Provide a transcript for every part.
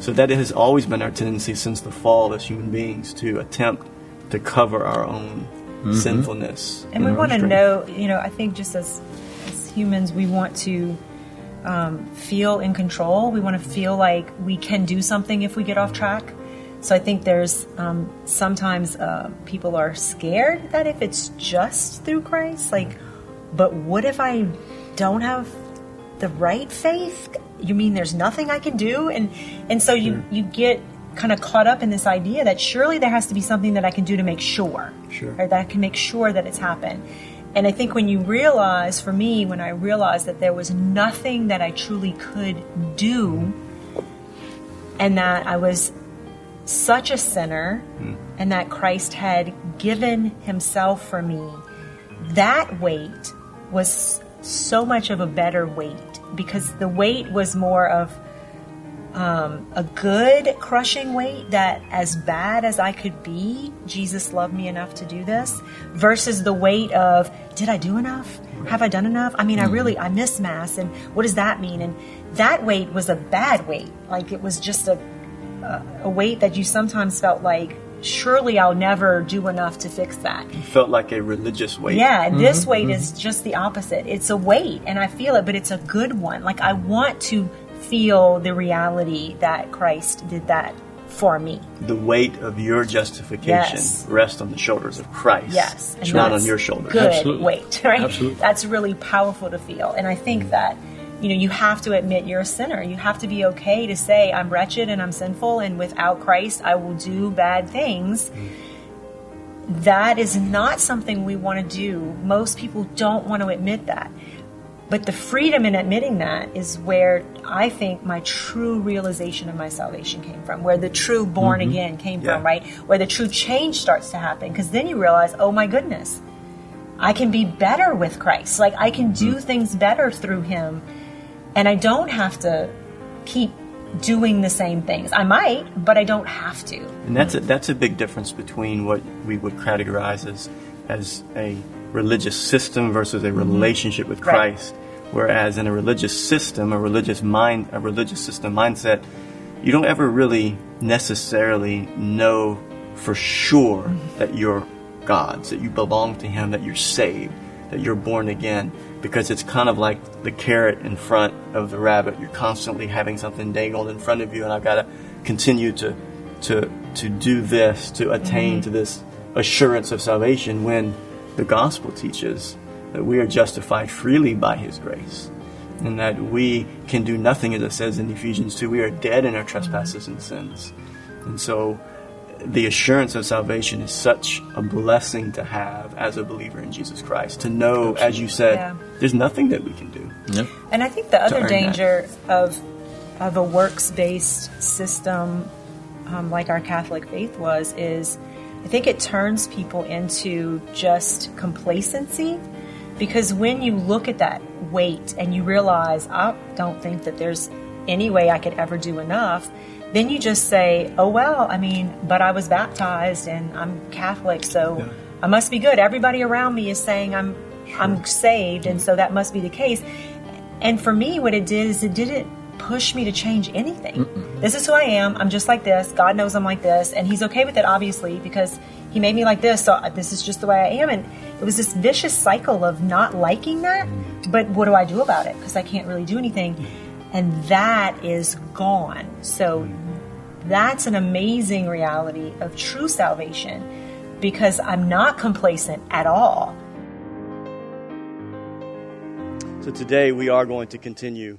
So that has always been our tendency since the fall as human beings to attempt to cover our own sinfulness. And we want to know, you know, I think just as, as humans, we want to um, feel in control. We want to feel like we can do something if we get off track. So I think there's um, sometimes uh, people are scared that if it's just through Christ, like, but what if I don't have the right faith? You mean there's nothing I can do? And and so you mm-hmm. you get kind of caught up in this idea that surely there has to be something that I can do to make sure, Sure. or that I can make sure that it's happened. And I think when you realize, for me, when I realized that there was nothing that I truly could do, and that I was such a sinner, mm. and that Christ had given Himself for me, that weight was so much of a better weight because the weight was more of um, a good crushing weight that as bad as I could be, Jesus loved me enough to do this, versus the weight of, did I do enough? Have I done enough? I mean, I really, I miss Mass, and what does that mean? And that weight was a bad weight. Like it was just a, a, a weight that you sometimes felt like, surely I'll never do enough to fix that. You felt like a religious weight. Yeah, and this mm-hmm, weight mm-hmm. is just the opposite. It's a weight, and I feel it, but it's a good one. Like I want to feel the reality that Christ did that for me. The weight of your justification Yes. rests on the shoulders of Christ. Yes, It's not on your shoulders. Good Absolutely. weight, right? Absolutely. That's really powerful to feel, and I think mm. that you know you have to admit you're a sinner. You have to be okay to say I'm wretched and I'm sinful, and without Christ, I will do bad things. Mm. That is not something we want to do. Most people don't want to admit that. But the freedom in admitting that is where I think my true realization of my salvation came from, where the true born mm-hmm. again came Yeah. from, right? Where the true change starts to happen. Because then you realize, oh my goodness, I can be better with Christ. Like I can do mm. things better through Him. And I don't have to keep doing the same things. I might, but I don't have to. And that's a, that's a big difference between what we would categorize as as a religious system versus a relationship with Mm-hmm. Right. Christ. Whereas in a religious system, a religious mind, a religious system mindset, you don't ever really necessarily know for sure Mm-hmm. that you're God's, that you belong to Him, that you're saved, that you're born again, because it's kind of like the carrot in front of the rabbit. You're constantly having something dangled in front of you, and I've got to continue to to to do this to attain mm-hmm. to this assurance of salvation. When the gospel teaches that we are justified freely by His grace, and that we can do nothing, as it says in Ephesians two. We are dead in our trespasses and sins, and so the assurance of salvation is such a blessing to have as a believer in Jesus Christ. To know, as you said, Yeah. there's nothing that we can do. Yeah. And I think the earn other that. danger of of a works based system, um, like our Catholic faith was, is I think it turns people into just complacency. Because when you look at that weight and you realize, I don't think that there's any way I could ever do enough, then you just say, oh, well, I mean, but I was baptized and I'm Catholic, so I must be good. Everybody around me is saying I'm, I'm saved, and so that must be the case. And for me, what it did is it didn't push me to change anything. This is who I am. I'm just like this. God knows I'm like this, and He's okay with it, obviously, because He made me like this. So this is just the way I am. And it was this vicious cycle of not liking that. Mm. But what do I do about it? Because I can't really do anything. And that is gone. So that's an amazing reality of true salvation because I'm not complacent at all. So today we are going to continue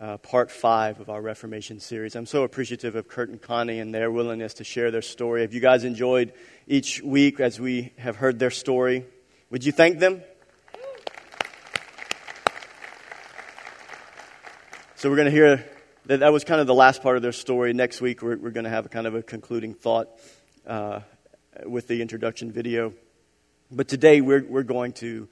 uh, part five of our Reformation series. I'm so appreciative of Kurt and Connie and their willingness to share their story. Have you guys enjoyed each week as we have heard their story? Would you thank them? So we're going to hear that that was kind of the last part of their story. Next week we're, we're going to have a kind of a concluding thought uh, with the introduction video. But today we're, we're going to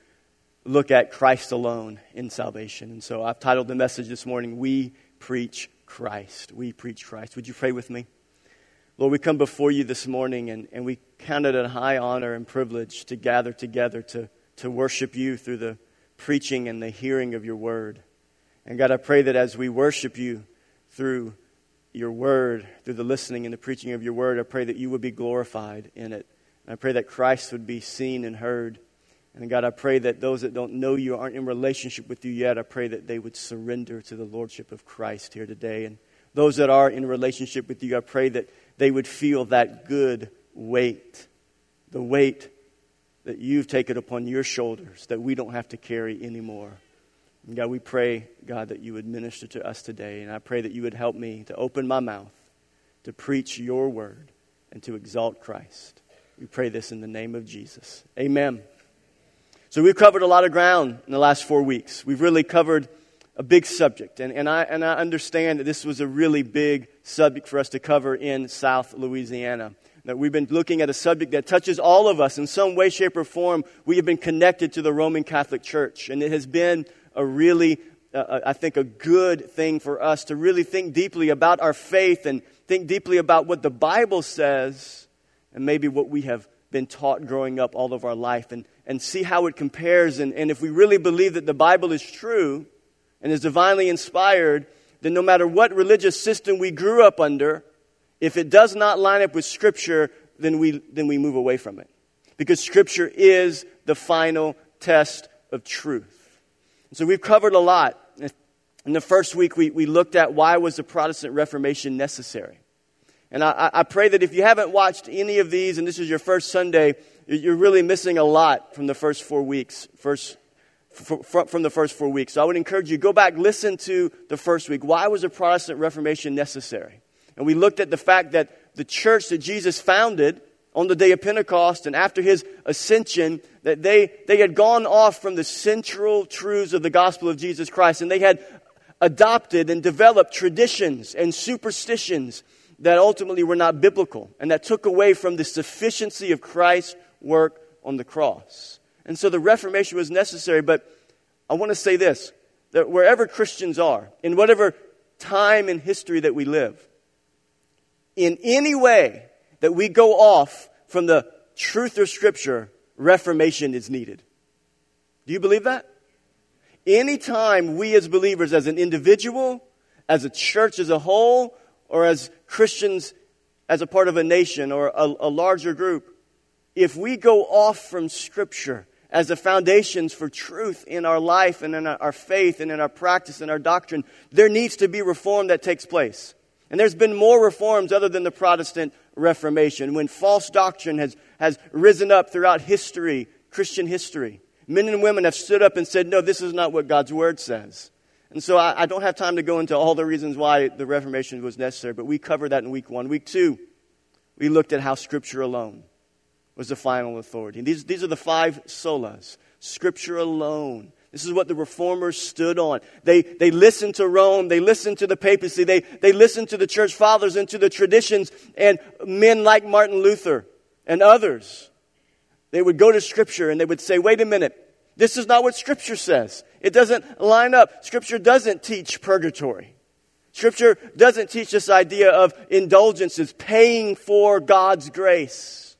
look at Christ alone in salvation. And so I've titled the message this morning, We Preach Christ. We Preach Christ. Would you pray with me? Lord, we come before you this morning and, and we count it a high honor and privilege to gather together to, to worship you through the preaching and the hearing of your word. And God, I pray that as we worship you through your word, through the listening and the preaching of your word. I pray that you would be glorified in it. And I pray that Christ would be seen and heard. And God, I pray that those that don't know you aren't in relationship with you yet, I pray that they would surrender to the Lordship of Christ here today. And those that are in relationship with you, I pray that they would feel that good weight, the weight that you've taken upon your shoulders that we don't have to carry anymore. And God, we pray, God, that you would minister to us today. And I pray that you would help me to open my mouth to preach your word and to exalt Christ. We pray this in the name of Jesus. Amen. So we've covered a lot of ground in the last four weeks. We've really covered a big subject. And, and, I, and I understand that this was a really big subject for us to cover in South Louisiana. That we've been looking at a subject that touches all of us in some way, shape, or form. We have been connected to the Roman Catholic Church. And it has been a really, uh, I think, a good thing for us to really think deeply about our faith and think deeply about what the Bible says and maybe what we have been taught growing up all of our life and, and see how it compares. And, and if we really believe that the Bible is true and is divinely inspired, then no matter what religious system we grew up under, if it does not line up with Scripture, then we, then we move away from it. Because Scripture is the final test of truth. So we've covered a lot. In the first week, we, we looked at why was the Protestant Reformation necessary. And I, I pray that if you haven't watched any of these and this is your first Sunday, you're really missing a lot from the first four weeks, first, from the first four weeks. So I would encourage you, go back, listen to the first week. Why was the Protestant Reformation necessary? And we looked at the fact that the church that Jesus founded on the day of Pentecost and after his ascension, that they, they had gone off from the central truths of the gospel of Jesus Christ and they had adopted and developed traditions and superstitions that ultimately were not biblical and that took away from the sufficiency of Christ's work on the cross. And so the Reformation was necessary, but I want to say this that wherever Christians are, in whatever time in history that we live, in any way that we go off from the truth of Scripture, reformation is needed. Do you believe that? Anytime we as believers, as an individual, as a church as a whole, or as Christians as a part of a nation or a, a larger group, if we go off from Scripture as the foundations for truth in our life and in our faith and in our practice and our doctrine, there needs to be reform that takes place. And there's been more reforms other than the Protestant Reformation, when false doctrine has, has risen up throughout history, Christian history. Men and women have stood up and said, no, this is not what God's Word says. And so I, I don't have time to go into all the reasons why the Reformation was necessary, but we covered that in week one. Week two, we looked at how Scripture alone was the final authority. These, these are the five solas Scripture alone this is what the reformers stood on. They, they listened to Rome, they listened to the papacy, they, they listened to the church fathers and to the traditions, and men like Martin Luther and others. They would go to Scripture and they would say, wait a minute, this is not what Scripture says. It doesn't line up. Scripture doesn't teach purgatory. Scripture doesn't teach this idea of indulgences, paying for God's grace.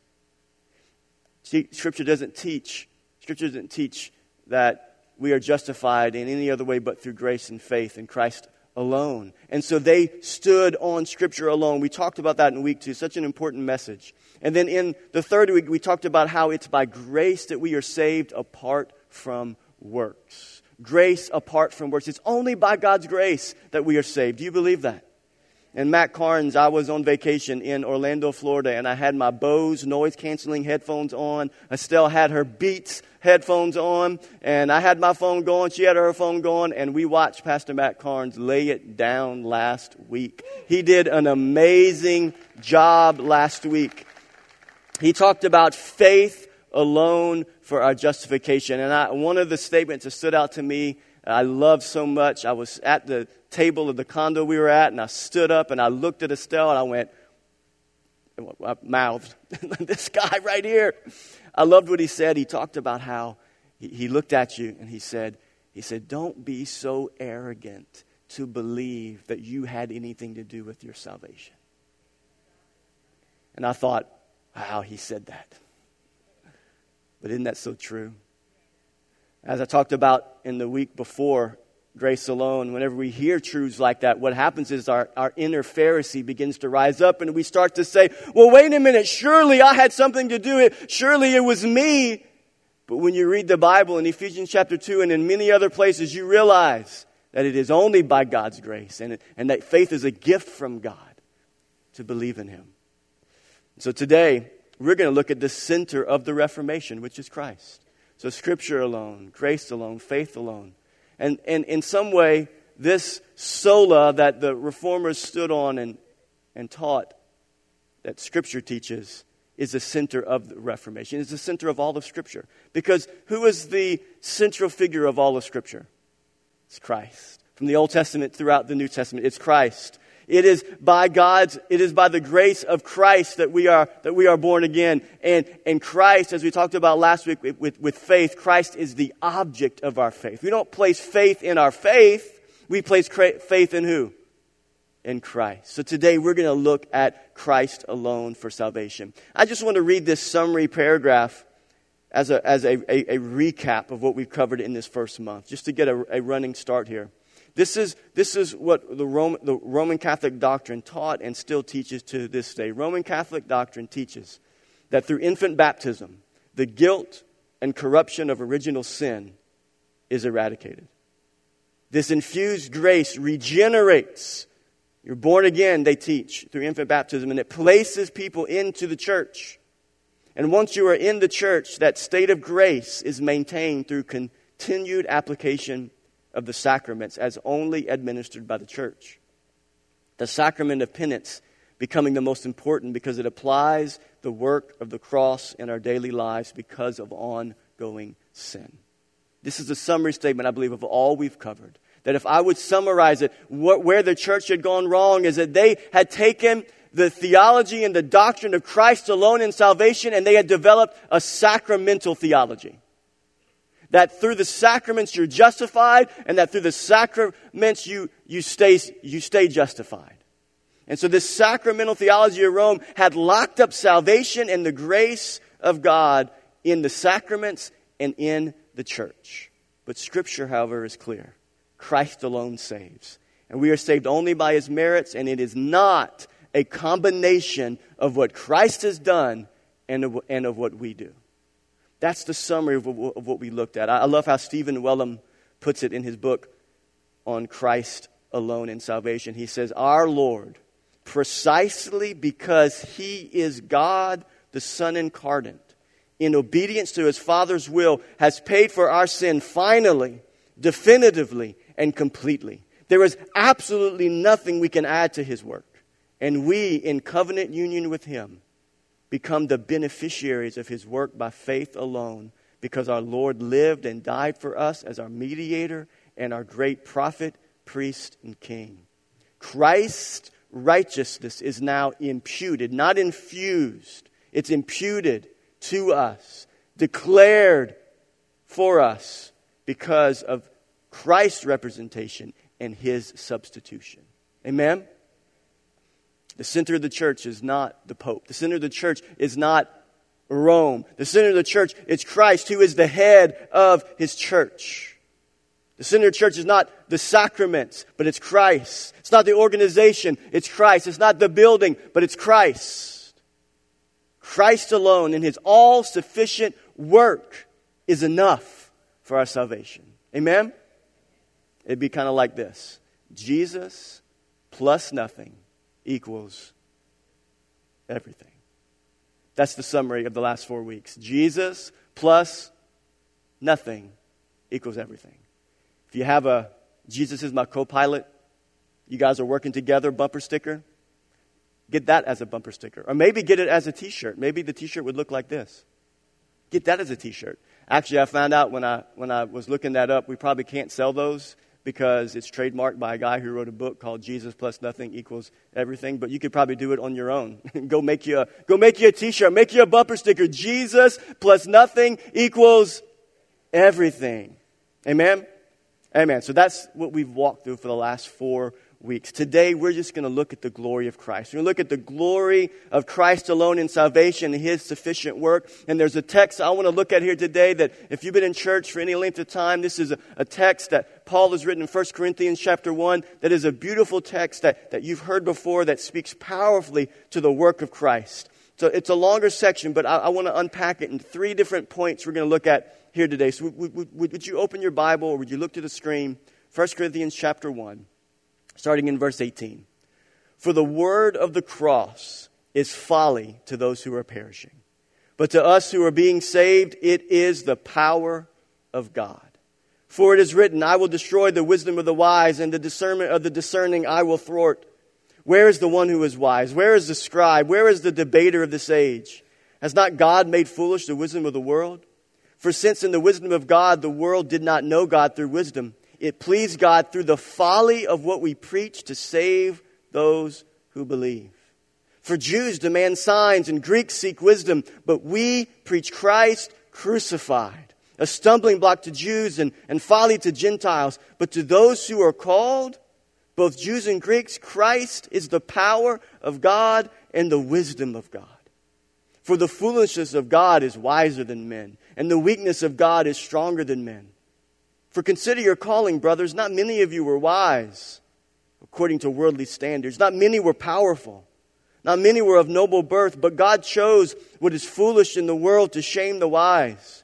Scripture doesn't teach. Scripture doesn't teach that we are justified in any other way but through grace and faith in Christ alone. And so they stood on Scripture alone. We talked about that in week two, such an important message. And then in the third week, we talked about how it's by grace that we are saved apart from works. Grace apart from works. It's only by God's grace that we are saved. Do you believe that? And Matt Carnes, I was on vacation in Orlando, Florida, and I had my Bose noise canceling headphones on. Estelle had her Beats headphones on, and I had my phone going. She had her phone going, and we watched Pastor Matt Carnes lay it down last week. He did an amazing job last week. He talked about faith alone for our justification. And I, one of the statements that stood out to me, I loved so much. I was at the table of the condo we were at, and I stood up and I looked at Estelle and I went, I mouthed, this guy right here. I loved what he said. He talked about how he, he looked at you and he said, he said, don't be so arrogant to believe that you had anything to do with your salvation. And I thought, wow, he said that. But isn't that so true? As I talked about in the week before, grace alone, whenever we hear truths like that, what happens is our, our inner Pharisee begins to rise up and we start to say, well, wait a minute, surely I had something to do it. Surely it was me. But when you read the Bible in Ephesians chapter 2 and in many other places, you realize that it is only by God's grace and, and that faith is a gift from God to believe in Him. So today, we're going to look at the center of the Reformation, which is Christ. So, Scripture alone, grace alone, faith alone. And, and in some way, this sola that the reformers stood on and, and taught that Scripture teaches is the center of the Reformation, is the center of all of Scripture. Because who is the central figure of all of Scripture? It's Christ. From the Old Testament throughout the New Testament, it's Christ. It is by God's, it is by the grace of Christ that we are, that we are born again. And, and Christ, as we talked about last week with, with, faith, Christ is the object of our faith. We don't place faith in our faith. We place cra- faith in who? In Christ. So today we're going to look at Christ alone for salvation. I just want to read this summary paragraph as a, as a, a, a recap of what we've covered in this first month, just to get a, a running start here. This is, this is what the Roman, the Roman Catholic doctrine taught and still teaches to this day. Roman Catholic doctrine teaches that through infant baptism, the guilt and corruption of original sin is eradicated. This infused grace regenerates. You're born again, they teach, through infant baptism, and it places people into the church. And once you are in the church, that state of grace is maintained through continued application of the sacraments as only administered by the church. The sacrament of penance becoming the most important because it applies the work of the cross in our daily lives because of ongoing sin. This is a summary statement, I believe, of all we've covered. That if I would summarize it, where the church had gone wrong is that they had taken the theology and the doctrine of Christ alone in salvation and they had developed a sacramental theology that through the sacraments you're justified and that through the sacraments you, you, stay, you stay justified. And so this sacramental theology of Rome had locked up salvation and the grace of God in the sacraments and in the church. But Scripture, however, is clear. Christ alone saves. And we are saved only by his merits, and it is not a combination of what Christ has done and of, and of what we do. That's the summary of what we looked at. I love how Stephen Wellum puts it in his book on Christ alone in salvation. He says, Our Lord, precisely because he is God, the Son incarnate, in obedience to his Father's will, has paid for our sin finally, definitively, and completely. There is absolutely nothing we can add to his work. And we, in covenant union with him, become the beneficiaries of his work by faith alone because our Lord lived and died for us as our mediator and our great prophet, priest, and king. Christ's righteousness is now imputed, not infused. It's imputed to us, declared for us because of Christ's representation and his substitution. Amen? The center of the church is not the Pope. The center of the church is not Rome. The center of the church is Christ, who is the head of his church. The center of the church is not the sacraments, but it's Christ. It's not the organization, it's Christ. It's not the building, but it's Christ. Christ alone in his all sufficient work is enough for our salvation. Amen? It'd be kind of like this Jesus plus nothing equals everything. That's the summary of the last four weeks. Jesus plus nothing equals everything. If you have a Jesus is my co pilot, you guys are working together bumper sticker, get that as a bumper sticker. Or maybe get it as a t shirt. Maybe the t shirt would look like this. Get that as a t shirt. Actually, I found out when I, when I was looking that up, we probably can't sell those because it's trademarked by a guy who wrote a book called Jesus plus nothing equals everything. But you could probably do it on your own. go make you a go make you a T-shirt, make you a bumper sticker. Jesus plus nothing equals everything. Amen. Amen. So that's what we've walked through for the last four weeks. Today, we're just going to look at the glory of Christ. We're going to look at the glory of Christ alone in salvation and His sufficient work. And there's a text I want to look at here today that if you've been in church for any length of time, this is a, a text that Paul has written in 1 Corinthians chapter 1 that is a beautiful text that, that you've heard before that speaks powerfully to the work of Christ. So it's a longer section, but I, I want to unpack it in three different points we're going to look at here today. So would, would, would you open your Bible or would you look to the screen? 1 Corinthians chapter 1, starting in verse 18. For the word of the cross is folly to those who are perishing. But to us who are being saved, it is the power of God. For it is written, I will destroy the wisdom of the wise, and the discernment of the discerning I will thwart. Where is the one who is wise? Where is the scribe? Where is the debater of this age? Has not God made foolish the wisdom of the world? For since in the wisdom of God the world did not know God through wisdom, it pleased God through the folly of what we preach to save those who believe. For Jews demand signs and Greeks seek wisdom, but we preach Christ crucified, a stumbling block to Jews and, and folly to Gentiles. But to those who are called, both Jews and Greeks, Christ is the power of God and the wisdom of God. For the foolishness of God is wiser than men, and the weakness of God is stronger than men. For consider your calling, brothers. Not many of you were wise according to worldly standards. Not many were powerful. Not many were of noble birth, but God chose what is foolish in the world to shame the wise.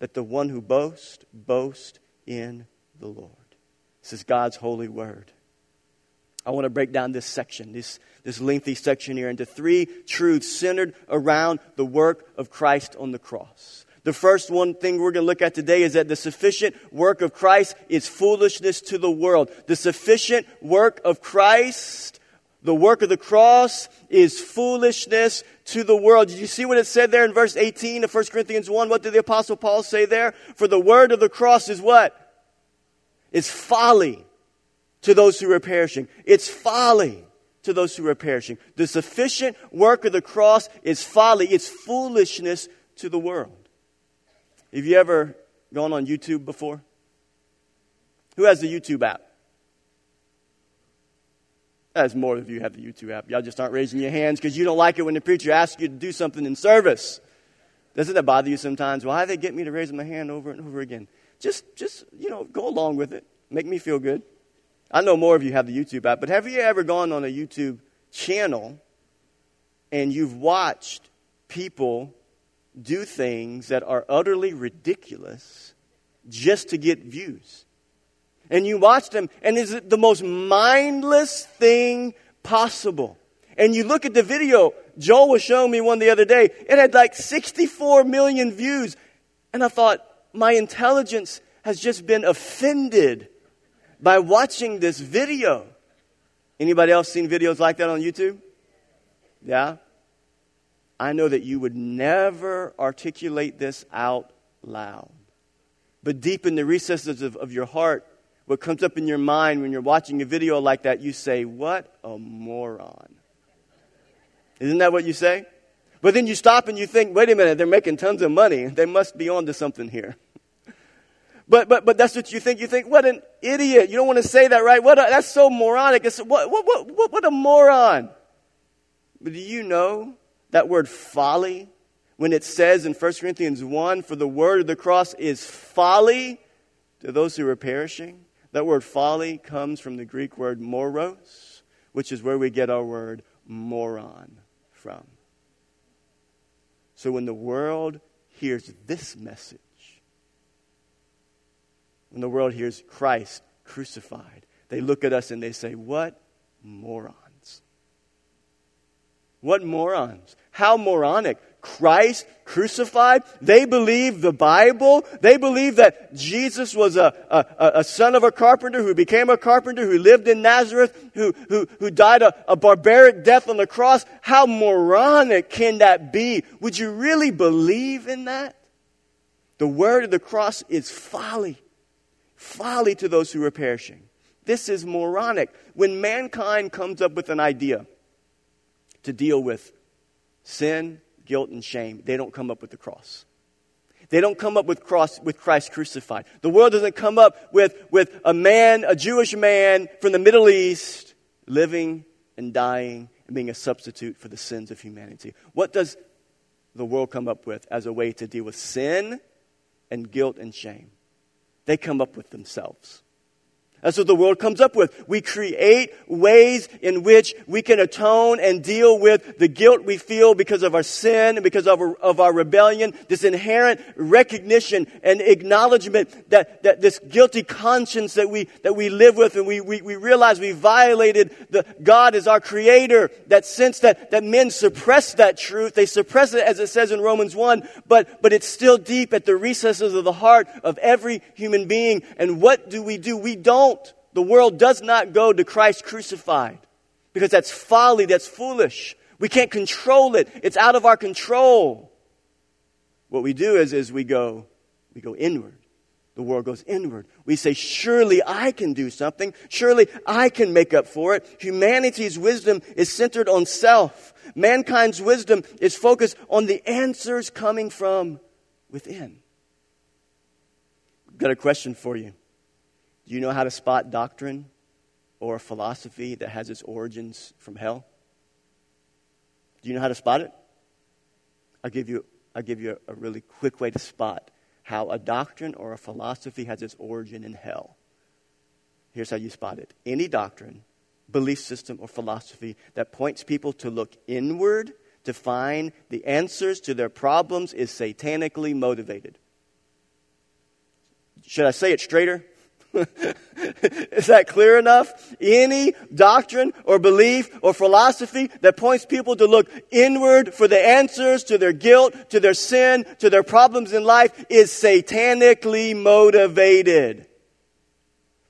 that the one who boasts, boast in the Lord. This is God's holy word. I want to break down this section, this, this lengthy section here, into three truths centered around the work of Christ on the cross. The first one thing we're going to look at today is that the sufficient work of Christ is foolishness to the world. The sufficient work of Christ the work of the cross is foolishness to the world. Did you see what it said there in verse 18 of 1 Corinthians 1? What did the apostle Paul say there? For the word of the cross is what? It's folly to those who are perishing. It's folly to those who are perishing. The sufficient work of the cross is folly. It's foolishness to the world. Have you ever gone on YouTube before? Who has the YouTube app? As more of you have the YouTube app. Y'all just aren't raising your hands because you don't like it when the preacher asks you to do something in service. Doesn't that bother you sometimes? Why do they get me to raise my hand over and over again? Just, just, you know, go along with it. Make me feel good. I know more of you have the YouTube app, but have you ever gone on a YouTube channel and you've watched people do things that are utterly ridiculous just to get views? And you watch them, and it's the most mindless thing possible. And you look at the video, Joel was showing me one the other day, it had like 64 million views. And I thought, my intelligence has just been offended by watching this video. Anybody else seen videos like that on YouTube? Yeah? I know that you would never articulate this out loud. But deep in the recesses of, of your heart, what comes up in your mind when you're watching a video like that, you say, What a moron. Isn't that what you say? But then you stop and you think, wait a minute, they're making tons of money. They must be on to something here. but, but, but that's what you think. You think, what an idiot. You don't want to say that, right? What a, that's so moronic. It's, what, what, what, what, what a moron. But do you know that word folly, when it says in 1 Corinthians 1, for the word of the cross is folly to those who are perishing? That word folly comes from the Greek word moros, which is where we get our word moron from. So when the world hears this message, when the world hears Christ crucified, they look at us and they say, What morons? What morons? How moronic. Christ crucified. They believe the Bible. They believe that Jesus was a, a, a, son of a carpenter who became a carpenter, who lived in Nazareth, who, who, who died a, a barbaric death on the cross. How moronic can that be? Would you really believe in that? The word of the cross is folly. folly to those who are perishing. This is moronic. When mankind comes up with an idea to deal with sin, guilt, and shame, they don't come up with the cross. They don't come up with cross with Christ crucified. The world doesn't come up with, with a man, a Jewish man from the Middle East, living and dying and being a substitute for the sins of humanity. What does the world come up with as a way to deal with sin and guilt and shame? They come up with themselves. That's what the world comes up with. We create ways in which we can atone and deal with the guilt we feel because of our sin and because of our, of our rebellion. This inherent recognition and acknowledgement that, that this guilty conscience that we, that we live with and we, we, we realize we violated the God as our creator. That sense that, that men suppress that truth. They suppress it as it says in Romans 1, but, but it's still deep at the recesses of the heart of every human being. And what do we do? We don't don't. The world does not go to Christ crucified because that's folly, that's foolish. We can't control it. It's out of our control. What we do is, is we go, we go inward. The world goes inward. We say, surely I can do something. Surely I can make up for it. Humanity's wisdom is centered on self. Mankind's wisdom is focused on the answers coming from within. I've got a question for you. Do you know how to spot doctrine or a philosophy that has its origins from hell? Do you know how to spot it? I'll give you, I'll give you a, a really quick way to spot how a doctrine or a philosophy has its origin in hell. Here's how you spot it any doctrine, belief system, or philosophy that points people to look inward to find the answers to their problems is satanically motivated. Should I say it straighter? Is that clear enough? Any doctrine or belief or philosophy that points people to look inward for the answers to their guilt, to their sin, to their problems in life is satanically motivated.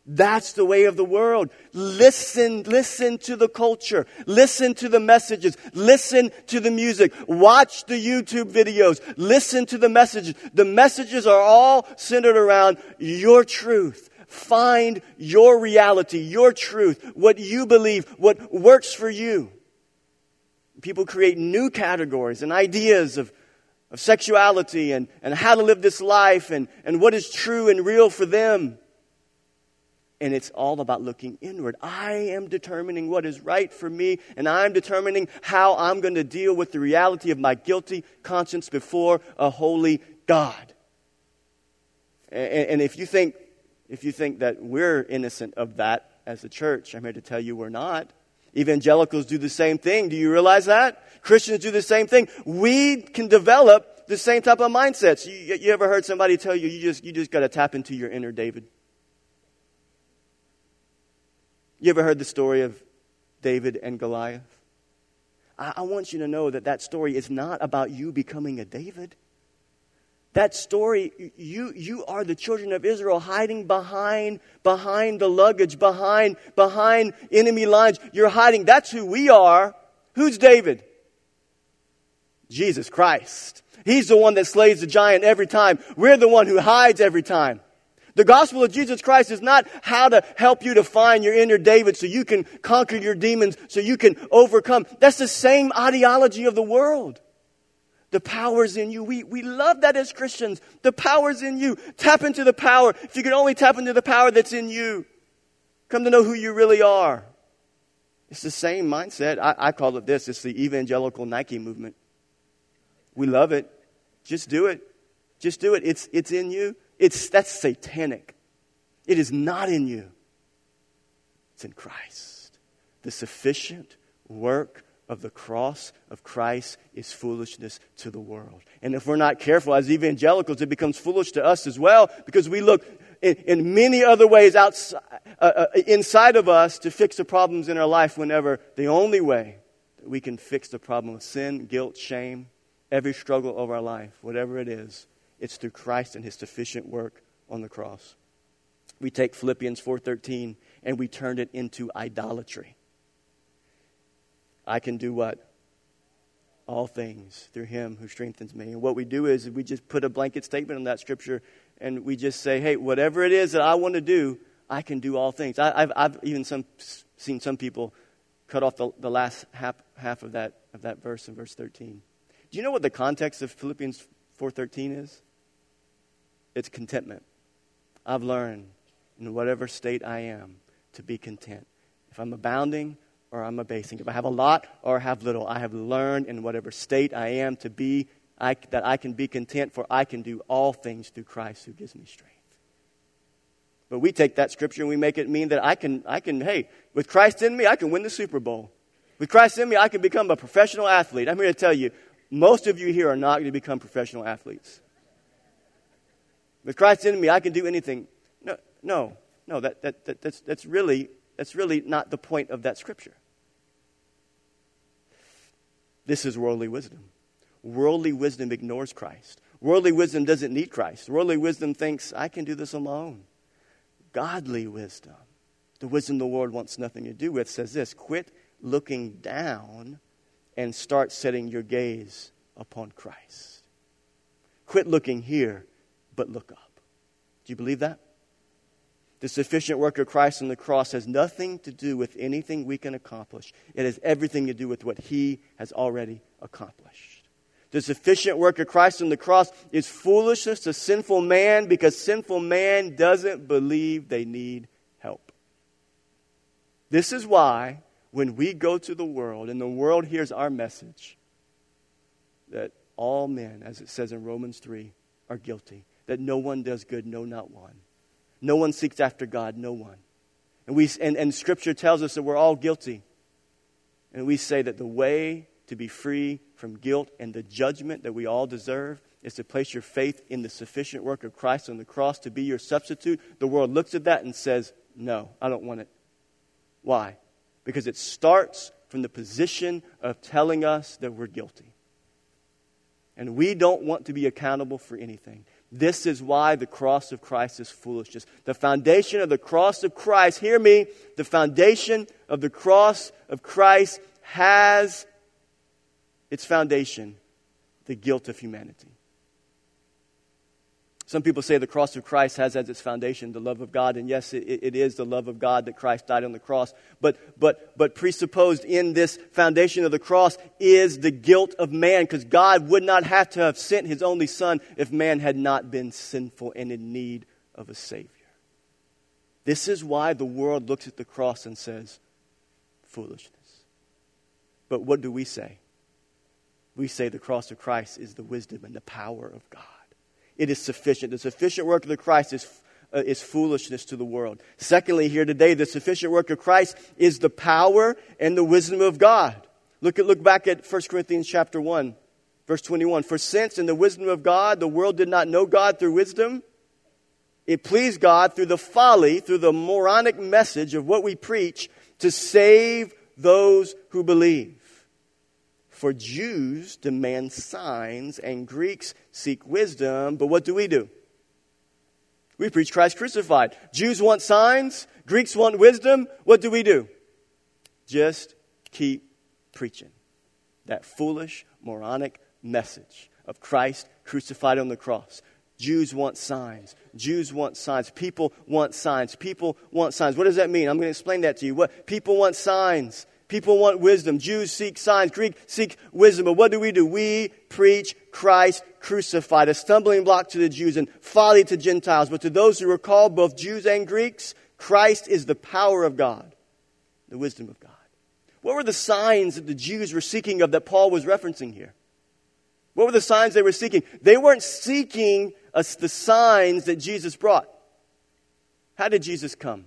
That's the way of the world. Listen, listen to the culture. Listen to the messages. Listen to the music. Watch the YouTube videos. Listen to the messages. The messages are all centered around your truth Find your reality, your truth, what you believe, what works for you. People create new categories and ideas of, of sexuality and, and how to live this life and, and what is true and real for them. And it's all about looking inward. I am determining what is right for me, and I'm determining how I'm going to deal with the reality of my guilty conscience before a holy God. And, and if you think if you think that we're innocent of that as a church, I'm here to tell you we're not. Evangelicals do the same thing. Do you realize that? Christians do the same thing. We can develop the same type of mindsets. You, you ever heard somebody tell you you just, you just got to tap into your inner David? You ever heard the story of David and Goliath? I, I want you to know that that story is not about you becoming a David. That story, you, you are the children of Israel hiding behind, behind the luggage, behind, behind enemy lines. You're hiding. That's who we are. Who's David? Jesus Christ. He's the one that slays the giant every time. We're the one who hides every time. The gospel of Jesus Christ is not how to help you to find your inner David so you can conquer your demons, so you can overcome. That's the same ideology of the world. The power's in you. We, we love that as Christians. The power's in you. Tap into the power. If you can only tap into the power that's in you, come to know who you really are. It's the same mindset. I, I call it this it's the evangelical Nike movement. We love it. Just do it. Just do it. It's, it's in you. It's, that's satanic. It is not in you, it's in Christ. The sufficient work of the cross of Christ is foolishness to the world. And if we're not careful as evangelicals, it becomes foolish to us as well because we look in, in many other ways outside, uh, uh, inside of us to fix the problems in our life whenever the only way that we can fix the problem of sin, guilt, shame, every struggle of our life, whatever it is, it's through Christ and his sufficient work on the cross. We take Philippians 4:13 and we turn it into idolatry. I can do what? All things through him who strengthens me. And what we do is we just put a blanket statement on that scripture and we just say, hey, whatever it is that I want to do, I can do all things. I, have I've even some, seen some people cut off the, the last half, half of, that, of that verse in verse 13. Do you know what the context of Philippians 4.13 is? It's contentment. I've learned in whatever state I am to be content. If I'm abounding or I'm abasing, if I have a lot or have little, I have learned in whatever state I am to be I, that I can be content, for I can do all things through Christ who gives me strength. But we take that scripture and we make it mean that I can, I can, hey, with Christ in me, I can win the Super Bowl. With Christ in me, I can become a professional athlete. I'm here to tell you, most of you here are not going to become professional athletes. With Christ in me, I can do anything. No, no, no, that, that, that, that's, that's, really, that's really not the point of that scripture. This is worldly wisdom. Worldly wisdom ignores Christ. Worldly wisdom doesn't need Christ. Worldly wisdom thinks, I can do this alone. Godly wisdom, the wisdom the Lord wants nothing to do with, says this quit looking down and start setting your gaze upon Christ. Quit looking here, but look up. Do you believe that? The sufficient work of Christ on the cross has nothing to do with anything we can accomplish. It has everything to do with what He has already accomplished. The sufficient work of Christ on the cross is foolishness to sinful man because sinful man doesn't believe they need help. This is why when we go to the world and the world hears our message, that all men, as it says in Romans 3, are guilty, that no one does good, no, not one no one seeks after God, no one. And, we, and, and Scripture tells us that we're all guilty. And we say that the way to be free from guilt and the judgment that we all deserve is to place your faith in the sufficient work of Christ on the cross to be your substitute. The world looks at that and says, No, I don't want it. Why? Because it starts from the position of telling us that we're guilty. And we don't want to be accountable for anything. This is why the cross of Christ is foolishness. The foundation of the cross of Christ, hear me, the foundation of the cross of Christ has its foundation the guilt of humanity. Some people say the cross of Christ has as its foundation the love of God, and yes, it, it is the love of God that Christ died on the cross. But, but, but presupposed in this foundation of the cross is the guilt of man, because God would not have to have sent his only Son if man had not been sinful and in need of a Savior. This is why the world looks at the cross and says, foolishness. But what do we say? We say the cross of Christ is the wisdom and the power of God it is sufficient. The sufficient work of the Christ is, uh, is foolishness to the world. Secondly, here today, the sufficient work of Christ is the power and the wisdom of God. Look at look back at 1 Corinthians chapter 1, verse 21. For since in the wisdom of God the world did not know God through wisdom, it pleased God through the folly, through the moronic message of what we preach to save those who believe. For Jews demand signs and Greeks seek wisdom, but what do we do? We preach Christ crucified. Jews want signs, Greeks want wisdom. What do we do? Just keep preaching that foolish, moronic message of Christ crucified on the cross. Jews want signs. Jews want signs. People want signs. People want signs. What does that mean? I'm going to explain that to you. What people want signs. People want wisdom. Jews seek signs. Greek seek wisdom. But what do we do? We preach Christ crucified, a stumbling block to the Jews and folly to Gentiles. But to those who are called, both Jews and Greeks, Christ is the power of God, the wisdom of God. What were the signs that the Jews were seeking of that Paul was referencing here? What were the signs they were seeking? They weren't seeking us the signs that Jesus brought. How did Jesus come?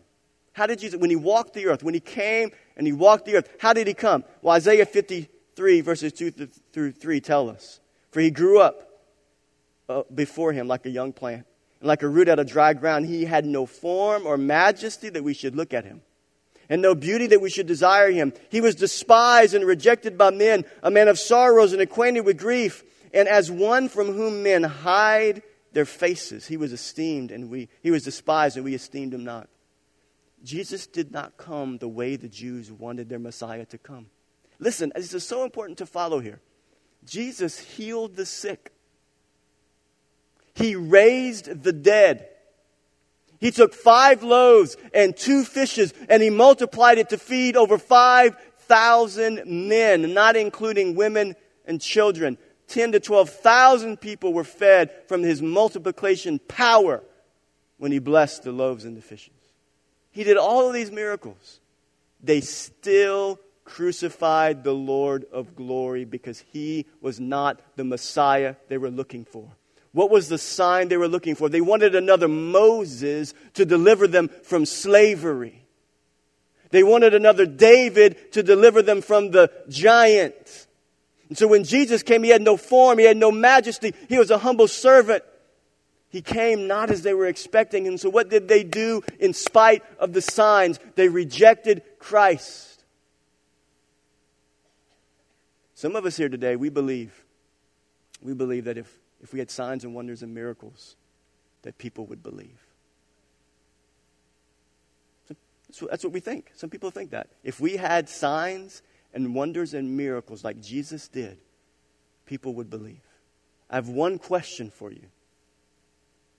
How did Jesus, when he walked the earth, when he came and he walked the earth. How did he come? Well, Isaiah 53, verses 2 through 3 tell us. For he grew up uh, before him like a young plant, and like a root out of dry ground. He had no form or majesty that we should look at him, and no beauty that we should desire him. He was despised and rejected by men, a man of sorrows and acquainted with grief, and as one from whom men hide their faces. He was esteemed and we, he was despised and we esteemed him not. Jesus did not come the way the Jews wanted their Messiah to come. Listen, this is so important to follow here. Jesus healed the sick. He raised the dead. He took five loaves and two fishes and he multiplied it to feed over 5,000 men, not including women and children. 10 to 12,000 people were fed from his multiplication power when he blessed the loaves and the fishes. He did all of these miracles. They still crucified the Lord of glory because he was not the Messiah they were looking for. What was the sign they were looking for? They wanted another Moses to deliver them from slavery. They wanted another David to deliver them from the giant. And so when Jesus came, he had no form, he had no majesty, he was a humble servant. He came not as they were expecting. And so what did they do in spite of the signs? They rejected Christ. Some of us here today, we believe, we believe that if if we had signs and wonders and miracles, that people would believe. So that's what we think. Some people think that. If we had signs and wonders and miracles like Jesus did, people would believe. I have one question for you.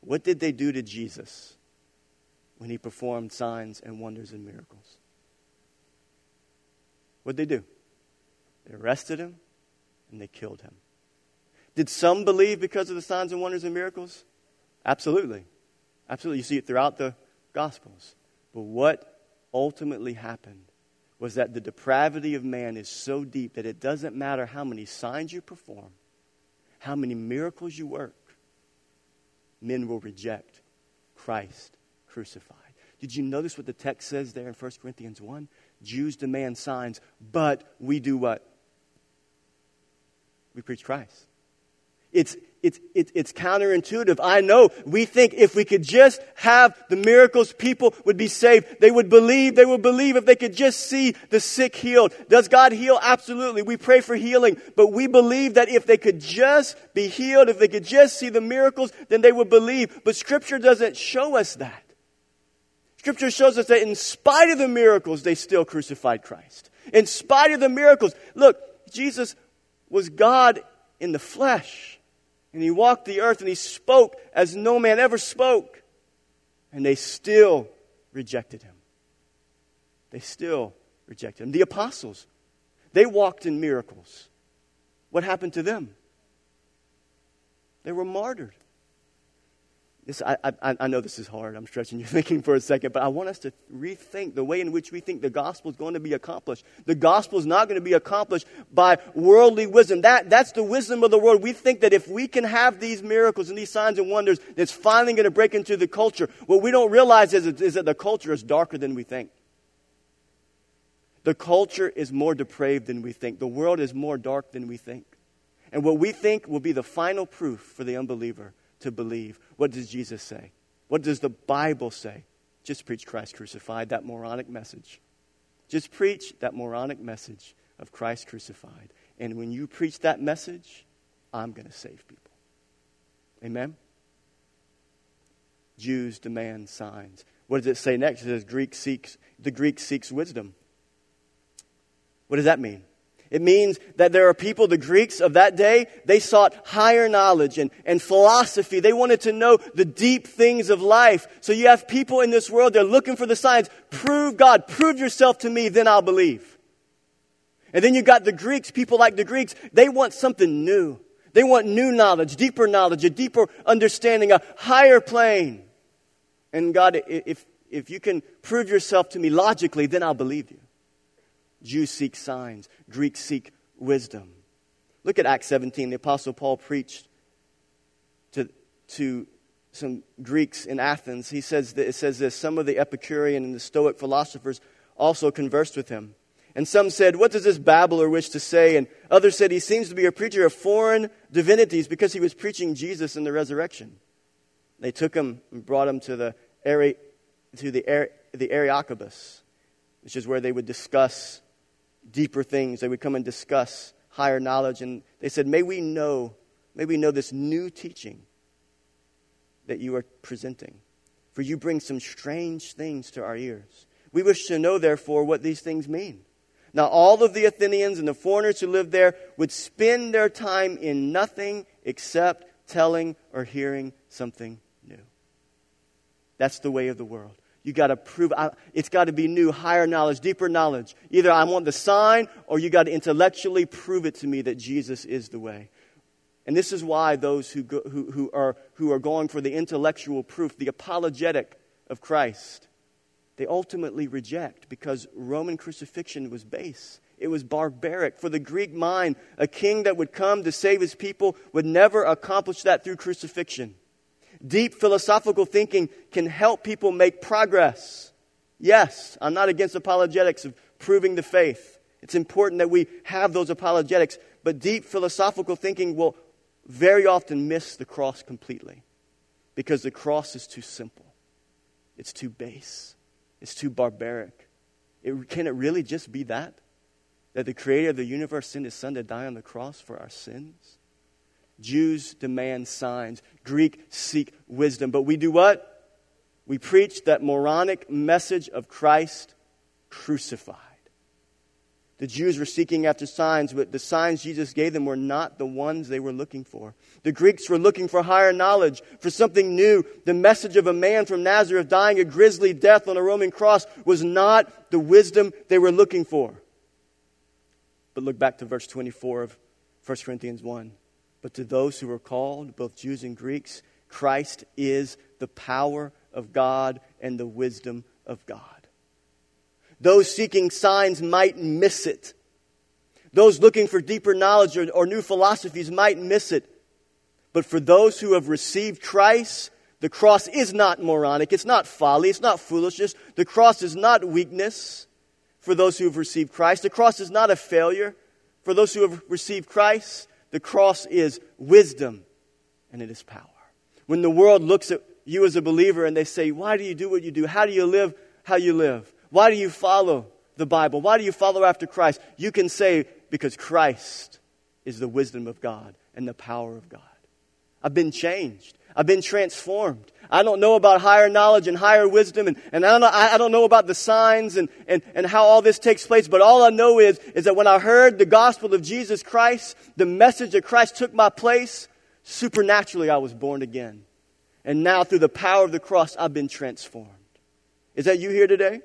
What did they do to Jesus when he performed signs and wonders and miracles? What did they do? They arrested him and they killed him. Did some believe because of the signs and wonders and miracles? Absolutely. Absolutely. You see it throughout the Gospels. But what ultimately happened was that the depravity of man is so deep that it doesn't matter how many signs you perform, how many miracles you work, men will reject Christ crucified. Did you notice what the text says there in 1 Corinthians 1? Jews demand signs, but we do what? We preach Christ. It's, it's, it's, it's counterintuitive. I know we think if we could just have the miracles, people would be saved. They would believe. They would believe if they could just see the sick healed. Does God heal? Absolutely. We pray for healing. But we believe that if they could just be healed, if they could just see the miracles, then they would believe. But Scripture doesn't show us that. Scripture shows us that in spite of the miracles, they still crucified Christ. In spite of the miracles, look, Jesus was God in the flesh. And he walked the earth and he spoke as no man ever spoke. And they still rejected him. They still rejected him. The apostles, they walked in miracles. What happened to them? They were martyred. This, I, I, I know this is hard. I'm stretching your thinking for a second, but I want us to rethink the way in which we think the gospel is going to be accomplished. The gospel is not going to be accomplished by worldly wisdom. That, that's the wisdom of the world. We think that if we can have these miracles and these signs and wonders, it's finally going to break into the culture. What we don't realize is, is that the culture is darker than we think. The culture is more depraved than we think. The world is more dark than we think. And what we think will be the final proof for the unbeliever to believe. What does Jesus say? What does the Bible say? Just preach Christ crucified, that moronic message. Just preach that moronic message of Christ crucified. And when you preach that message, I'm going to save people. Amen? Jews demand signs. What does it say next? It says Greek seeks, the Greek seeks wisdom. What does that mean? It means that there are people, the Greeks of that day, they sought higher knowledge and, and philosophy. They wanted to know the deep things of life. So you have people in this world, they're looking for the signs. Prove God, prove yourself to me, then I'll believe. And then you got the Greeks, people like the Greeks, they want something new. They want new knowledge, deeper knowledge, a deeper understanding, a higher plane. And God, if, if you can prove yourself to me logically, then I'll believe you. Jews seek signs, Greeks seek wisdom. Look at Acts 17. The Apostle Paul preached to, to some Greeks in Athens. He says that, it says this Some of the Epicurean and the Stoic philosophers also conversed with him. And some said, What does this babbler wish to say? And others said, He seems to be a preacher of foreign divinities because he was preaching Jesus and the resurrection. They took him and brought him to the, to the, er, the Areopagus, which is where they would discuss deeper things. They would come and discuss higher knowledge. And they said, May we know, may we know this new teaching that you are presenting. For you bring some strange things to our ears. We wish to know, therefore, what these things mean. Now, all of the Athenians and the foreigners who lived there would spend their time in nothing except telling or hearing something new. That's the way of the world. You got to prove it's got to be new, higher knowledge, deeper knowledge. Either I want the sign or you got to intellectually prove it to me that Jesus is the way. And this is why those who, go, who, who, are, who are going for the intellectual proof, the apologetic of Christ, they ultimately reject because Roman crucifixion was base. It was barbaric. For the Greek mind, a king that would come to save his people would never accomplish that through crucifixion. Deep philosophical thinking can help people make progress. Yes, I'm not against apologetics of proving the faith. It's important that we have those apologetics, but deep philosophical thinking will very often miss the cross completely because the cross is too simple, it's too base, it's too barbaric. It, can it really just be that? That the creator of the universe sent his son to die on the cross for our sins? Jews demand signs, Greek seek wisdom. But we do what? We preach that moronic message of Christ crucified. The Jews were seeking after signs, but the signs Jesus gave them were not the ones they were looking for. The Greeks were looking for higher knowledge, for something new. The message of a man from Nazareth dying a grisly death on a Roman cross was not the wisdom they were looking for. But look back to verse 24 of 1 Corinthians 1. But to those who are called, both Jews and Greeks, Christ is the power of God and the wisdom of God. Those seeking signs might miss it. Those looking for deeper knowledge or, or new philosophies might miss it. But for those who have received Christ, the cross is not moronic. It's not folly. It's not foolishness. The cross is not weakness for those who have received Christ. The cross is not a failure for those who have received Christ. The cross is wisdom and it is power. When the world looks at you as a believer and they say, Why do you do what you do? How do you live how you live? Why do you follow the Bible? Why do you follow after Christ? You can say, Because Christ is the wisdom of God and the power of God. I've been changed. I've been transformed. I don't know about higher knowledge and higher wisdom, and, and I, don't know, I, I don't know about the signs and, and, and how all this takes place, but all I know is, is that when I heard the gospel of Jesus Christ, the message of Christ took my place, supernaturally I was born again. And now through the power of the cross, I've been transformed. Is that you here today?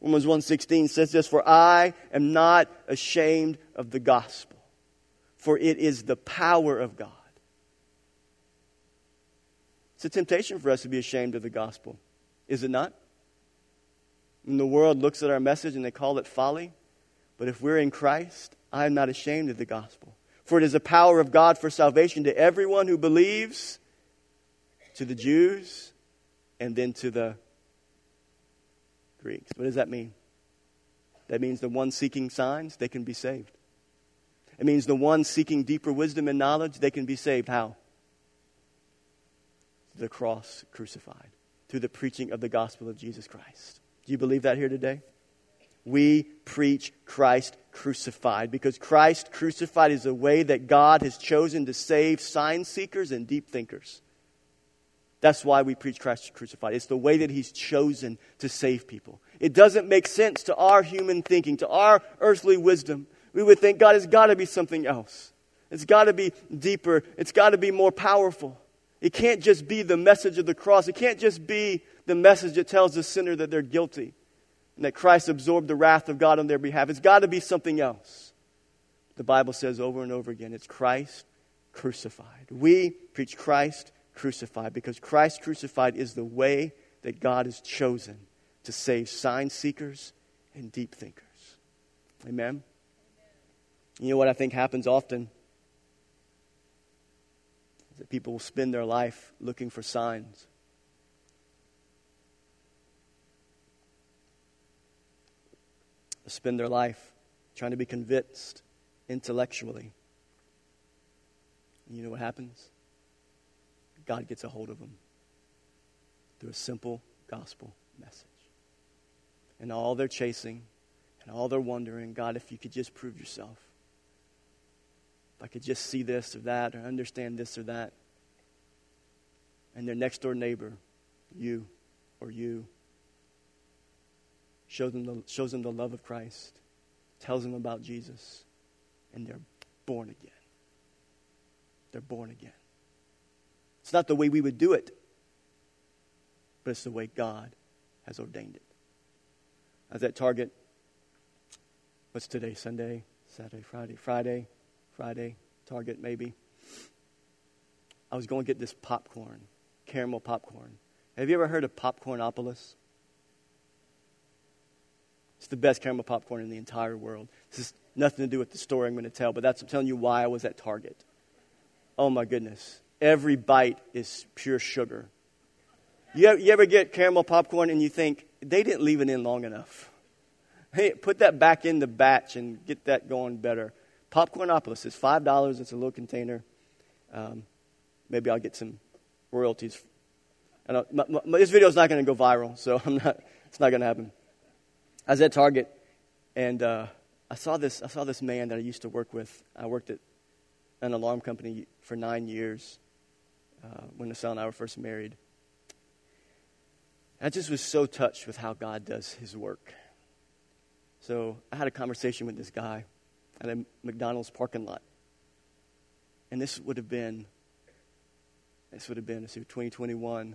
Romans 1.16 says this, For I am not ashamed of the gospel, for it is the power of God it's a temptation for us to be ashamed of the gospel, is it not? When the world looks at our message and they call it folly, but if we're in Christ, I am not ashamed of the gospel. For it is the power of God for salvation to everyone who believes, to the Jews, and then to the Greeks. What does that mean? That means the one seeking signs, they can be saved. It means the one seeking deeper wisdom and knowledge, they can be saved. How? The cross crucified, through the preaching of the gospel of Jesus Christ. Do you believe that here today? We preach Christ crucified because Christ crucified is a way that God has chosen to save sign seekers and deep thinkers. That's why we preach Christ crucified. It's the way that He's chosen to save people. It doesn't make sense to our human thinking, to our earthly wisdom. We would think God has got to be something else. It's got to be deeper. It's got to be more powerful. It can't just be the message of the cross. It can't just be the message that tells the sinner that they're guilty and that Christ absorbed the wrath of God on their behalf. It's got to be something else. The Bible says over and over again it's Christ crucified. We preach Christ crucified because Christ crucified is the way that God has chosen to save sign seekers and deep thinkers. Amen? You know what I think happens often? That people will spend their life looking for signs. Spend their life trying to be convinced intellectually. You know what happens? God gets a hold of them through a simple gospel message. And all they're chasing and all they're wondering, God, if you could just prove yourself. If I could just see this or that or understand this or that. And their next door neighbor, you or you, shows them, the, shows them the love of Christ, tells them about Jesus, and they're born again. They're born again. It's not the way we would do it, but it's the way God has ordained it. I was at Target. What's today? Sunday, Saturday, Friday, Friday, Friday, Target maybe. I was going to get this popcorn, caramel popcorn. Have you ever heard of Popcornopolis? It's the best caramel popcorn in the entire world. This has nothing to do with the story I'm going to tell, but that's I'm telling you why I was at Target. Oh my goodness. Every bite is pure sugar. You you ever get caramel popcorn and you think, they didn't leave it in long enough? Hey, put that back in the batch and get that going better. Popcornopolis is $5. It's a little container. Um, maybe I'll get some royalties. My, my, this video is not going to go viral, so I'm not, it's not going to happen. I was at Target, and uh, I saw this. I saw this man that I used to work with. I worked at an alarm company for nine years uh, when Nasal and I were first married. I just was so touched with how God does His work. So I had a conversation with this guy at a McDonald's parking lot, and this would have been. This would have been, let's see, 2021. It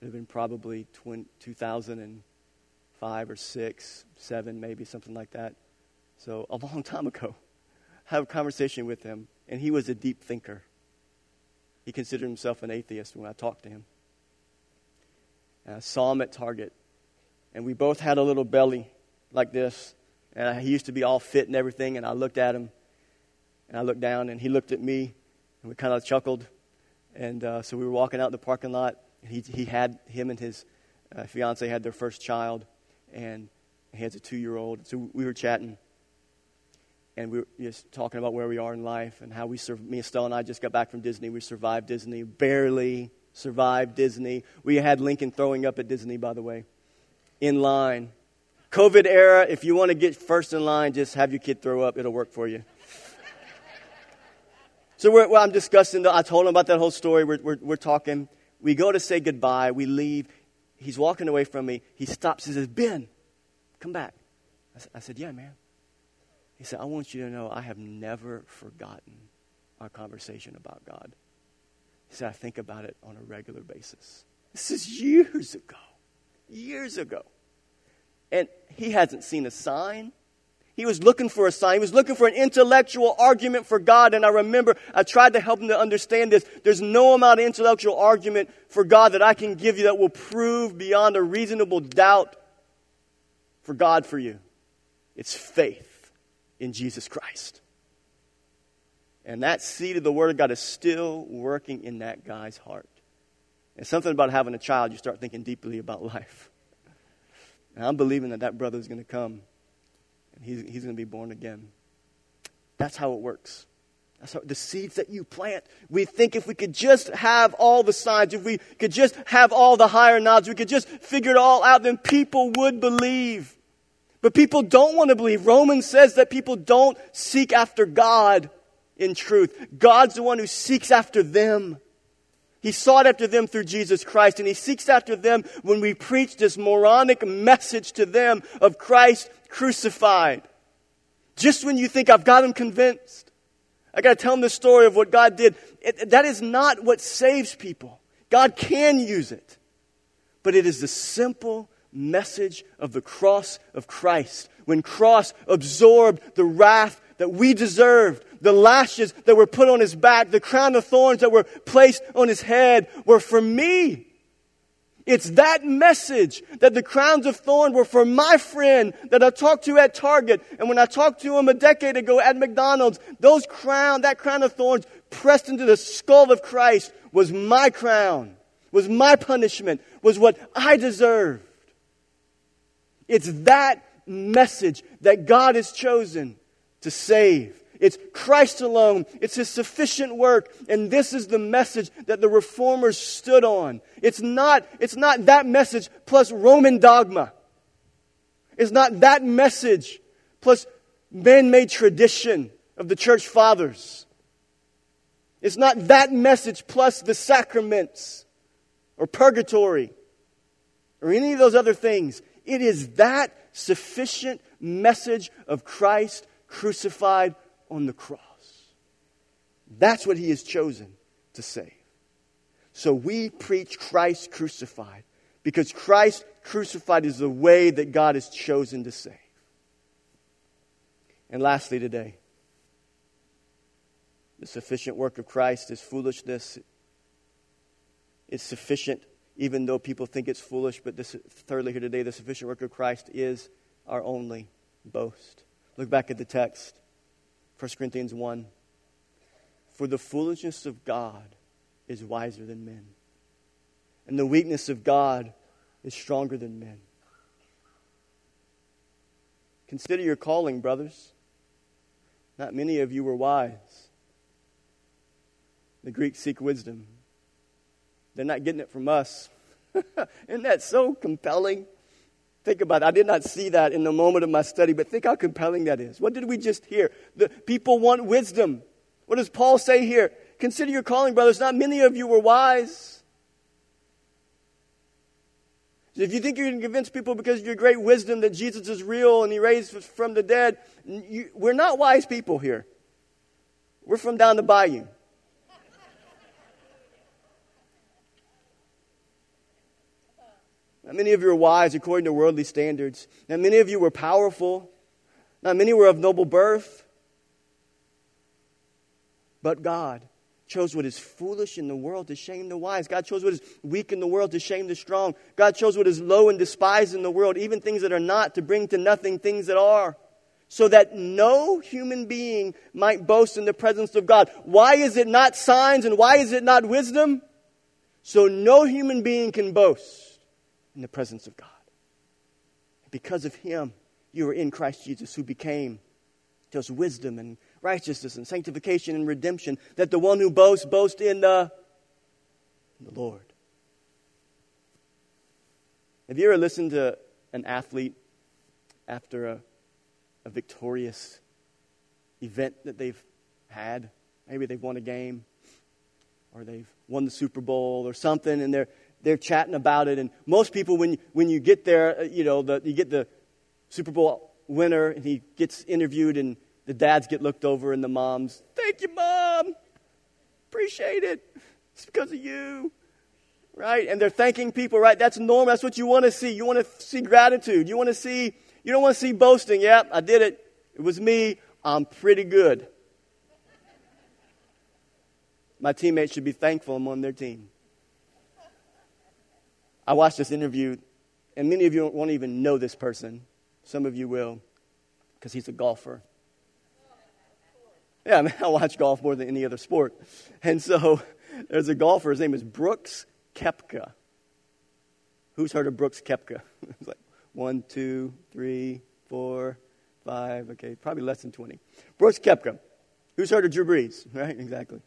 would have been probably 20, 2000 and five or six, seven, maybe something like that. So a long time ago, I had a conversation with him, and he was a deep thinker. He considered himself an atheist when I talked to him. And I saw him at Target, and we both had a little belly like this, and he used to be all fit and everything. And I looked at him, and I looked down, and he looked at me, and we kind of chuckled. And uh, so we were walking out in the parking lot. And he, he had him and his uh, fiance had their first child, and he has a two year old. So we were chatting, and we were just talking about where we are in life and how we, sur- me, Estelle, and I just got back from Disney. We survived Disney, barely survived Disney. We had Lincoln throwing up at Disney, by the way, in line. COVID era, if you want to get first in line, just have your kid throw up. It'll work for you. so well, I'm discussing, the, I told him about that whole story. We're, we're, we're talking. We go to say goodbye. We leave he's walking away from me. He stops and says, Ben, come back. I, I said, Yeah, man. He said, I want you to know I have never forgotten our conversation about God. He said, I think about it on a regular basis. This is years ago. Years ago. And he hasn't seen a sign. He was looking for a sign. He was looking for an intellectual argument for God. And I remember I tried to help him to understand this. There's no amount of intellectual argument for God that I can give you that will prove beyond a reasonable doubt for God for you. It's faith in Jesus Christ. And that seed of the Word of God is still working in that guy's heart. And something about having a child, you start thinking deeply about life. And I'm believing that that brother is going to come and he's, he's going to be born again. That's how it works. That's how, the seeds that you plant. We think if we could just have all the signs, if we could just have all the higher knowledge, we could just figure it all out, then people would believe. But people don't want to believe. Romans says that people don't seek after God in truth. God's the one who seeks after them. He sought after them through Jesus Christ, and He seeks after them when we preach this moronic message to them of Christ crucified. Just when you think I've got them convinced, I got to tell them the story of what God did. It, that is not what saves people. God can use it, but it is the simple message of the cross of Christ. When cross absorbed the wrath that we deserved, the lashes that were put on his back, the crown of thorns that were placed on his head were for me. It's that message that the crowns of thorn were for my friend that I talked to at Target. And when I talked to him a decade ago at McDonald's, those crown, that crown of thorns pressed into the skull of Christ was my crown, was my punishment, was what I deserved. It's that message that God has chosen to save. It's Christ alone. It's His sufficient work. And this is the message that the reformers stood on. It's not, it's not that message plus Roman dogma. It's not that message plus man made tradition of the church fathers. It's not that message plus the sacraments or purgatory or any of those other things. It is that sufficient message of Christ crucified on the cross. That's what he has chosen. to save. So we preach Christ crucified because Christ crucified is the way that God has chosen to save. And lastly, today, the sufficient work of Christ is foolishness. It's sufficient, even though people think it's foolish. But this, thirdly, here today, the sufficient work of Christ is our only boast. Look back at the text 1 Corinthians 1. For the foolishness of God is wiser than men, and the weakness of God is stronger than men. Consider your calling, brothers. Not many of you were wise. The Greeks seek wisdom. They're not getting it from us. Isn't that so compelling? Think about it. I did not see that in the moment of my study, but think how compelling that is. What did we just hear? The people want wisdom. What does Paul say here? Consider your calling, brothers. Not many of you were wise. If you think you can convince people because of your great wisdom that Jesus is real and he raised from the dead, you, we're not wise people here. We're from down the bayou. Not many of you are wise according to worldly standards. Not many of you were powerful. Not many were of noble birth. But God chose what is foolish in the world to shame the wise. God chose what is weak in the world to shame the strong. God chose what is low and despised in the world, even things that are not, to bring to nothing things that are. So that no human being might boast in the presence of God. Why is it not signs and why is it not wisdom? So no human being can boast in the presence of God. Because of Him, you are in Christ Jesus, who became us wisdom and righteousness and sanctification and redemption, that the one who boasts, boasts in the, in the Lord. Have you ever listened to an athlete after a, a victorious event that they've had? Maybe they've won a game or they've won the Super Bowl or something, and they're, they're chatting about it. And most people, when, when you get there, uh, you know, the, you get the Super Bowl winner, and he gets interviewed, and the dads get looked over and the moms, thank you, mom. Appreciate it. It's because of you. Right? And they're thanking people, right? That's normal. That's what you want to see. You want to see gratitude. You want to see, you don't want to see boasting. Yep, yeah, I did it. It was me. I'm pretty good. My teammates should be thankful I'm on their team. I watched this interview, and many of you won't even know this person. Some of you will, because he's a golfer. Yeah, I, mean, I watch golf more than any other sport. And so there's a golfer, his name is Brooks Koepka. Who's heard of Brooks Koepka? it's like one, two, three, four, five, okay, probably less than 20. Brooks Koepka. Who's heard of Drew Brees? Right, exactly.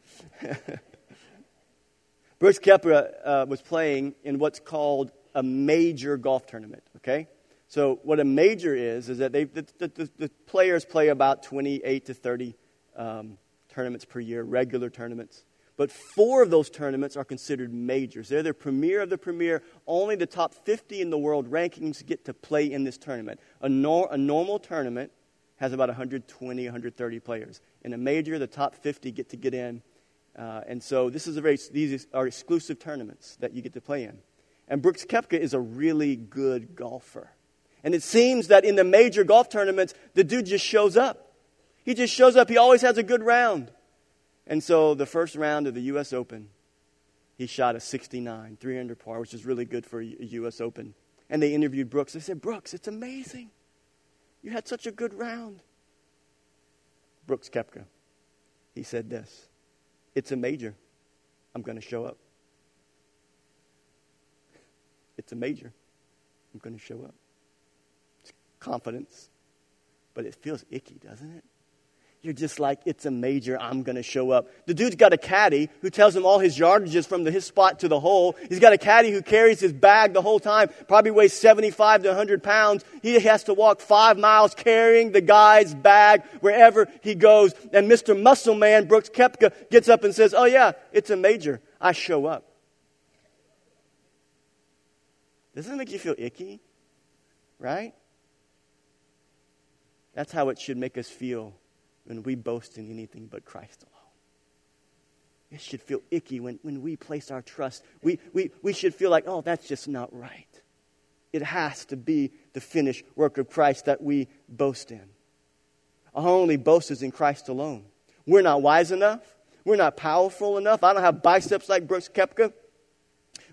Brooks Koepka uh, was playing in what's called a major golf tournament, okay? So what a major is, is that they, the, the, the players play about 28 to 30 um, tournaments per year, regular tournaments. But four of those tournaments are considered majors. They're the premier of the premier. Only the top 50 in the world rankings get to play in this tournament. A, nor- a normal tournament has about 120, 130 players. In a major, the top 50 get to get in. Uh, and so this is a very, these are exclusive tournaments that you get to play in. And Brooks Koepka is a really good golfer. And it seems that in the major golf tournaments, the dude just shows up. He just shows up. He always has a good round. And so the first round of the U.S. Open, he shot a 69, 300 par, which is really good for a U.S. Open. And they interviewed Brooks. They said, Brooks, it's amazing. You had such a good round. Brooks Koepka, he said this It's a major. I'm going to show up. It's a major. I'm going to show up. It's confidence. But it feels icky, doesn't it? You're just like, it's a major, I'm going to show up. The dude's got a caddy who tells him all his yardages from the, his spot to the hole. He's got a caddy who carries his bag the whole time, probably weighs 75 to 100 pounds. He has to walk five miles carrying the guy's bag wherever he goes. And Mr. Muscle Man, Brooks Koepka, gets up and says, Oh, yeah, it's a major. I show up. Doesn't it make you feel icky? Right? That's how it should make us feel when we boast in anything but Christ alone. it should feel icky when, when we place our trust. We, we, we should feel like, oh, that's just not right. It has to be the finished work of Christ that we boast in. Our only boast is in Christ alone. We're not wise enough. We're not powerful enough. I don't have biceps like Brooks Koepka.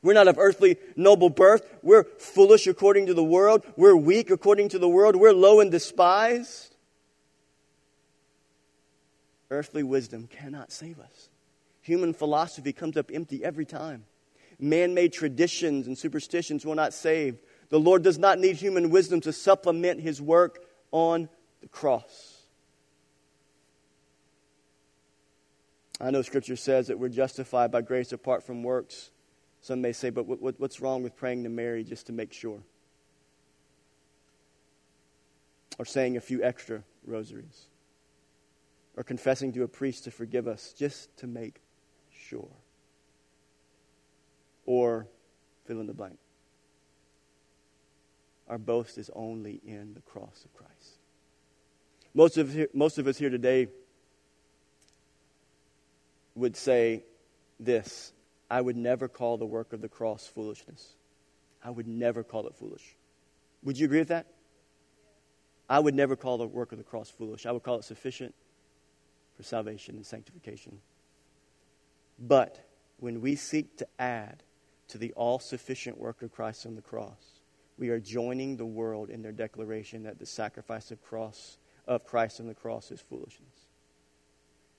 We're not of earthly noble birth. We're foolish according to the world. We're weak according to the world. We're low and despised. Earthly wisdom cannot save us. Human philosophy comes up empty every time. Man made traditions and superstitions will not save. The Lord does not need human wisdom to supplement his work on the cross. I know Scripture says that we're justified by grace apart from works. Some may say, but what, what, what's wrong with praying to Mary just to make sure? Or saying a few extra rosaries? Or confessing to a priest to forgive us just to make sure? Or fill in the blank. Our boast is only in the cross of Christ. Most of, most of us here today would say this I would never call the work of the cross foolishness. I would never call it foolish. Would you agree with that? I would never call the work of the cross foolish. I would call it sufficient for salvation and sanctification. But when we seek to add to the all sufficient work of Christ on the cross, we are joining the world in their declaration that the sacrifice of, cross, of Christ on the cross is foolishness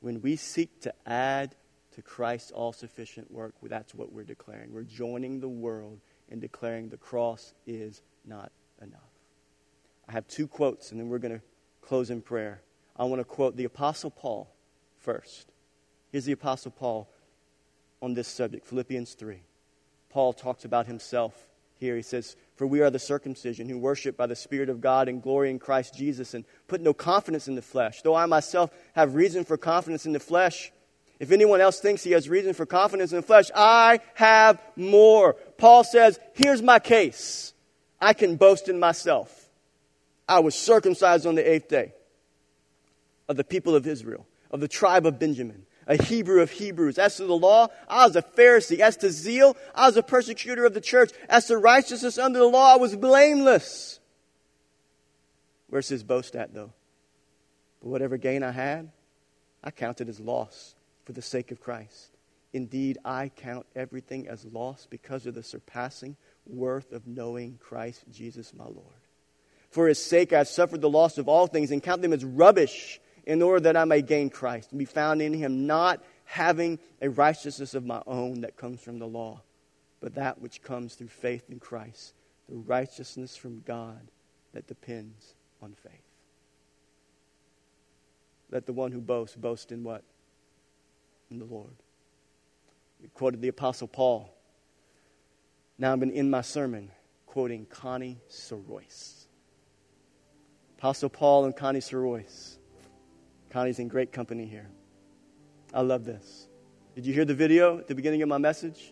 when we seek to add to Christ's all sufficient work, that's what we're declaring. We're joining the world in declaring the cross is not enough. I have two quotes, and then we're going to close in prayer. I want to quote the Apostle Paul first. Here's the Apostle Paul on this subject Philippians 3. Paul talks about himself here. He says, For we are the circumcision who worship by the Spirit of God and glory in Christ Jesus and put no confidence in the flesh. Though I myself have reason for confidence in the flesh, if anyone else thinks he has reason for confidence in the flesh, I have more. Paul says, Here's my case. I can boast in myself. I was circumcised on the eighth day of the people of Israel, of the tribe of Benjamin a Hebrew of Hebrews. As to the law, I was a Pharisee. As to zeal, I was a persecutor of the church. As to righteousness under the law, I was blameless. Where's his boast at, though? But whatever gain I had, I counted as loss for the sake of Christ. Indeed, I count everything as loss because of the surpassing worth of knowing Christ Jesus my Lord. For his sake I have suffered the loss of all things and count them as rubbish in order that I may gain Christ and be found in him, not having a righteousness of my own that comes from the law, but that which comes through faith in Christ, the righteousness from God that depends on faith. Let the one who boasts boast in what? In the Lord. We quoted the Apostle Paul. Now I've been in my sermon quoting Connie Sorois. Apostle Paul and Connie Sorois Connie's in great company here. I love this. Did you hear the video at the beginning of my message?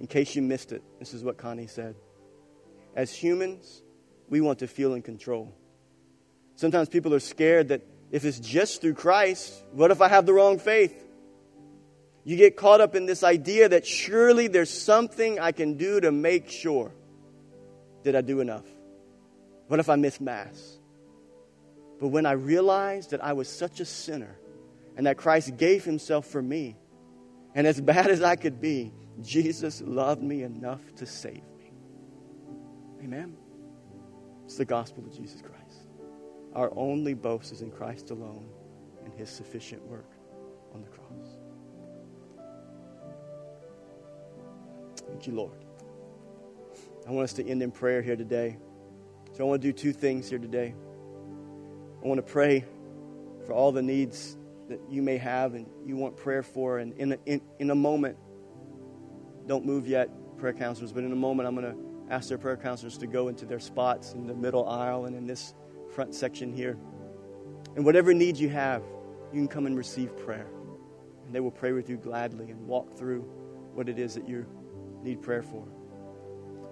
In case you missed it, this is what Connie said. As humans, we want to feel in control. Sometimes people are scared that if it's just through Christ, what if I have the wrong faith? You get caught up in this idea that surely there's something I can do to make sure. Did I do enough? What if I miss Mass? But when I realized that I was such a sinner and that Christ gave himself for me, and as bad as I could be, Jesus loved me enough to save me. Amen. It's the gospel of Jesus Christ. Our only boast is in Christ alone and his sufficient work on the cross. Thank you, Lord. I want us to end in prayer here today. So I want to do two things here today. I want to pray for all the needs that you may have and you want prayer for. And in a, in, in a moment, don't move yet, prayer counselors, but in a moment, I'm going to ask their prayer counselors to go into their spots in the middle aisle and in this front section here. And whatever need you have, you can come and receive prayer. And they will pray with you gladly and walk through what it is that you need prayer for.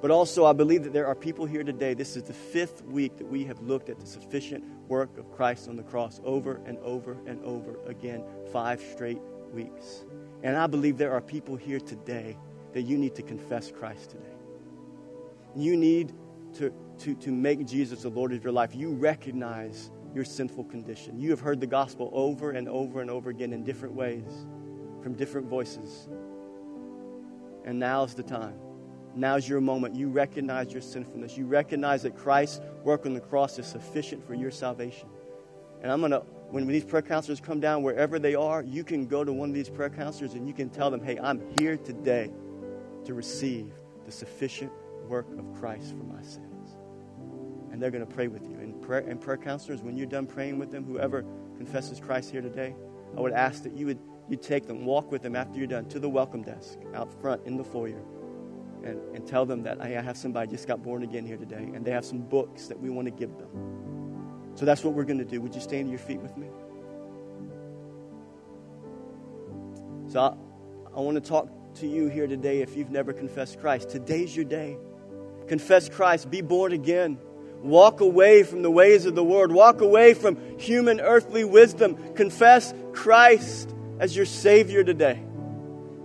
But also, I believe that there are people here today. This is the fifth week that we have looked at the sufficient work of Christ on the cross over and over and over again, five straight weeks. And I believe there are people here today that you need to confess Christ today. You need to, to, to make Jesus the Lord of your life. You recognize your sinful condition. You have heard the gospel over and over and over again in different ways, from different voices. And now's the time. Now's your moment. You recognize your sinfulness. You recognize that Christ's work on the cross is sufficient for your salvation. And I'm going to, when these prayer counselors come down, wherever they are, you can go to one of these prayer counselors and you can tell them, hey, I'm here today to receive the sufficient work of Christ for my sins. And they're going to pray with you. And prayer, and prayer counselors, when you're done praying with them, whoever confesses Christ here today, I would ask that you would you take them, walk with them after you're done to the welcome desk out front in the foyer and, and tell them that hey, I have somebody just got born again here today and they have some books that we want to give them. So that's what we're going to do. Would you stand to your feet with me? So I, I want to talk to you here today if you've never confessed Christ. Today's your day. Confess Christ, be born again. Walk away from the ways of the world. Walk away from human earthly wisdom. Confess Christ as your Savior today.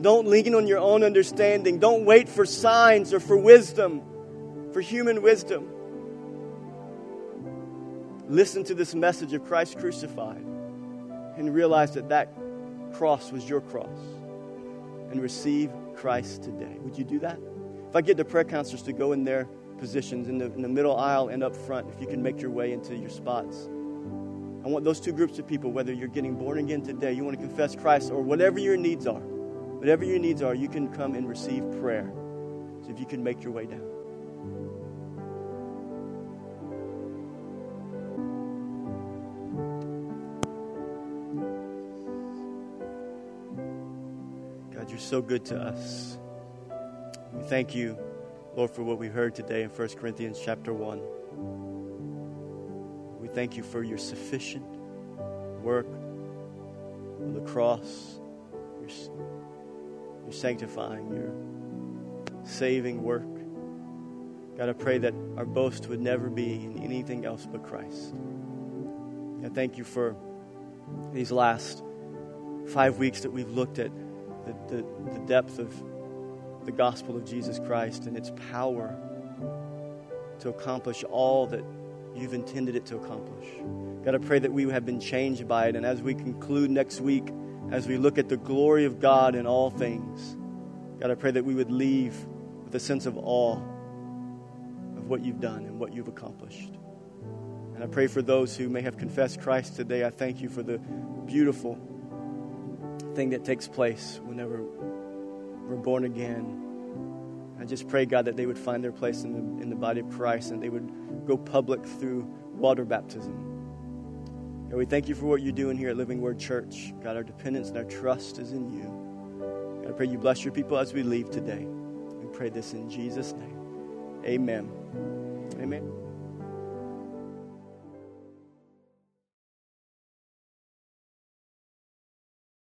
Don't lean on your own understanding. Don't wait for signs or for wisdom, for human wisdom. Listen to this message of Christ crucified and realize that that cross was your cross and receive Christ today. Would you do that? If I get the prayer counselors to go in their positions in the, in the middle aisle and up front, if you can make your way into your spots. I want those two groups of people, whether you're getting born again today, you want to confess Christ, or whatever your needs are, whatever your needs are, you can come and receive prayer. So if you can make your way down. God, you're so good to us. We thank you, Lord, for what we heard today in 1 Corinthians chapter 1. We thank you for your sufficient work on the cross, your, your sanctifying, your saving work. God, I pray that our boast would never be in anything else but Christ. I thank you for these last five weeks that we've looked at the, the, the depth of the gospel of Jesus Christ and its power to accomplish all that you've intended it to accomplish. God, I pray that we have been changed by it. And as we conclude next week, as we look at the glory of God in all things, God, I pray that we would leave with a sense of awe of what you've done and what you've accomplished. And I pray for those who may have confessed Christ today. I thank you for the beautiful thing that takes place whenever we're born again. I just pray, God, that they would find their place in the, in the body of Christ and they would go public through water baptism. God, we thank you for what you're doing here at Living Word Church. God, our dependence and our trust is in you. God, I pray you bless your people as we leave today. We pray this in Jesus' name. Amen. Amen.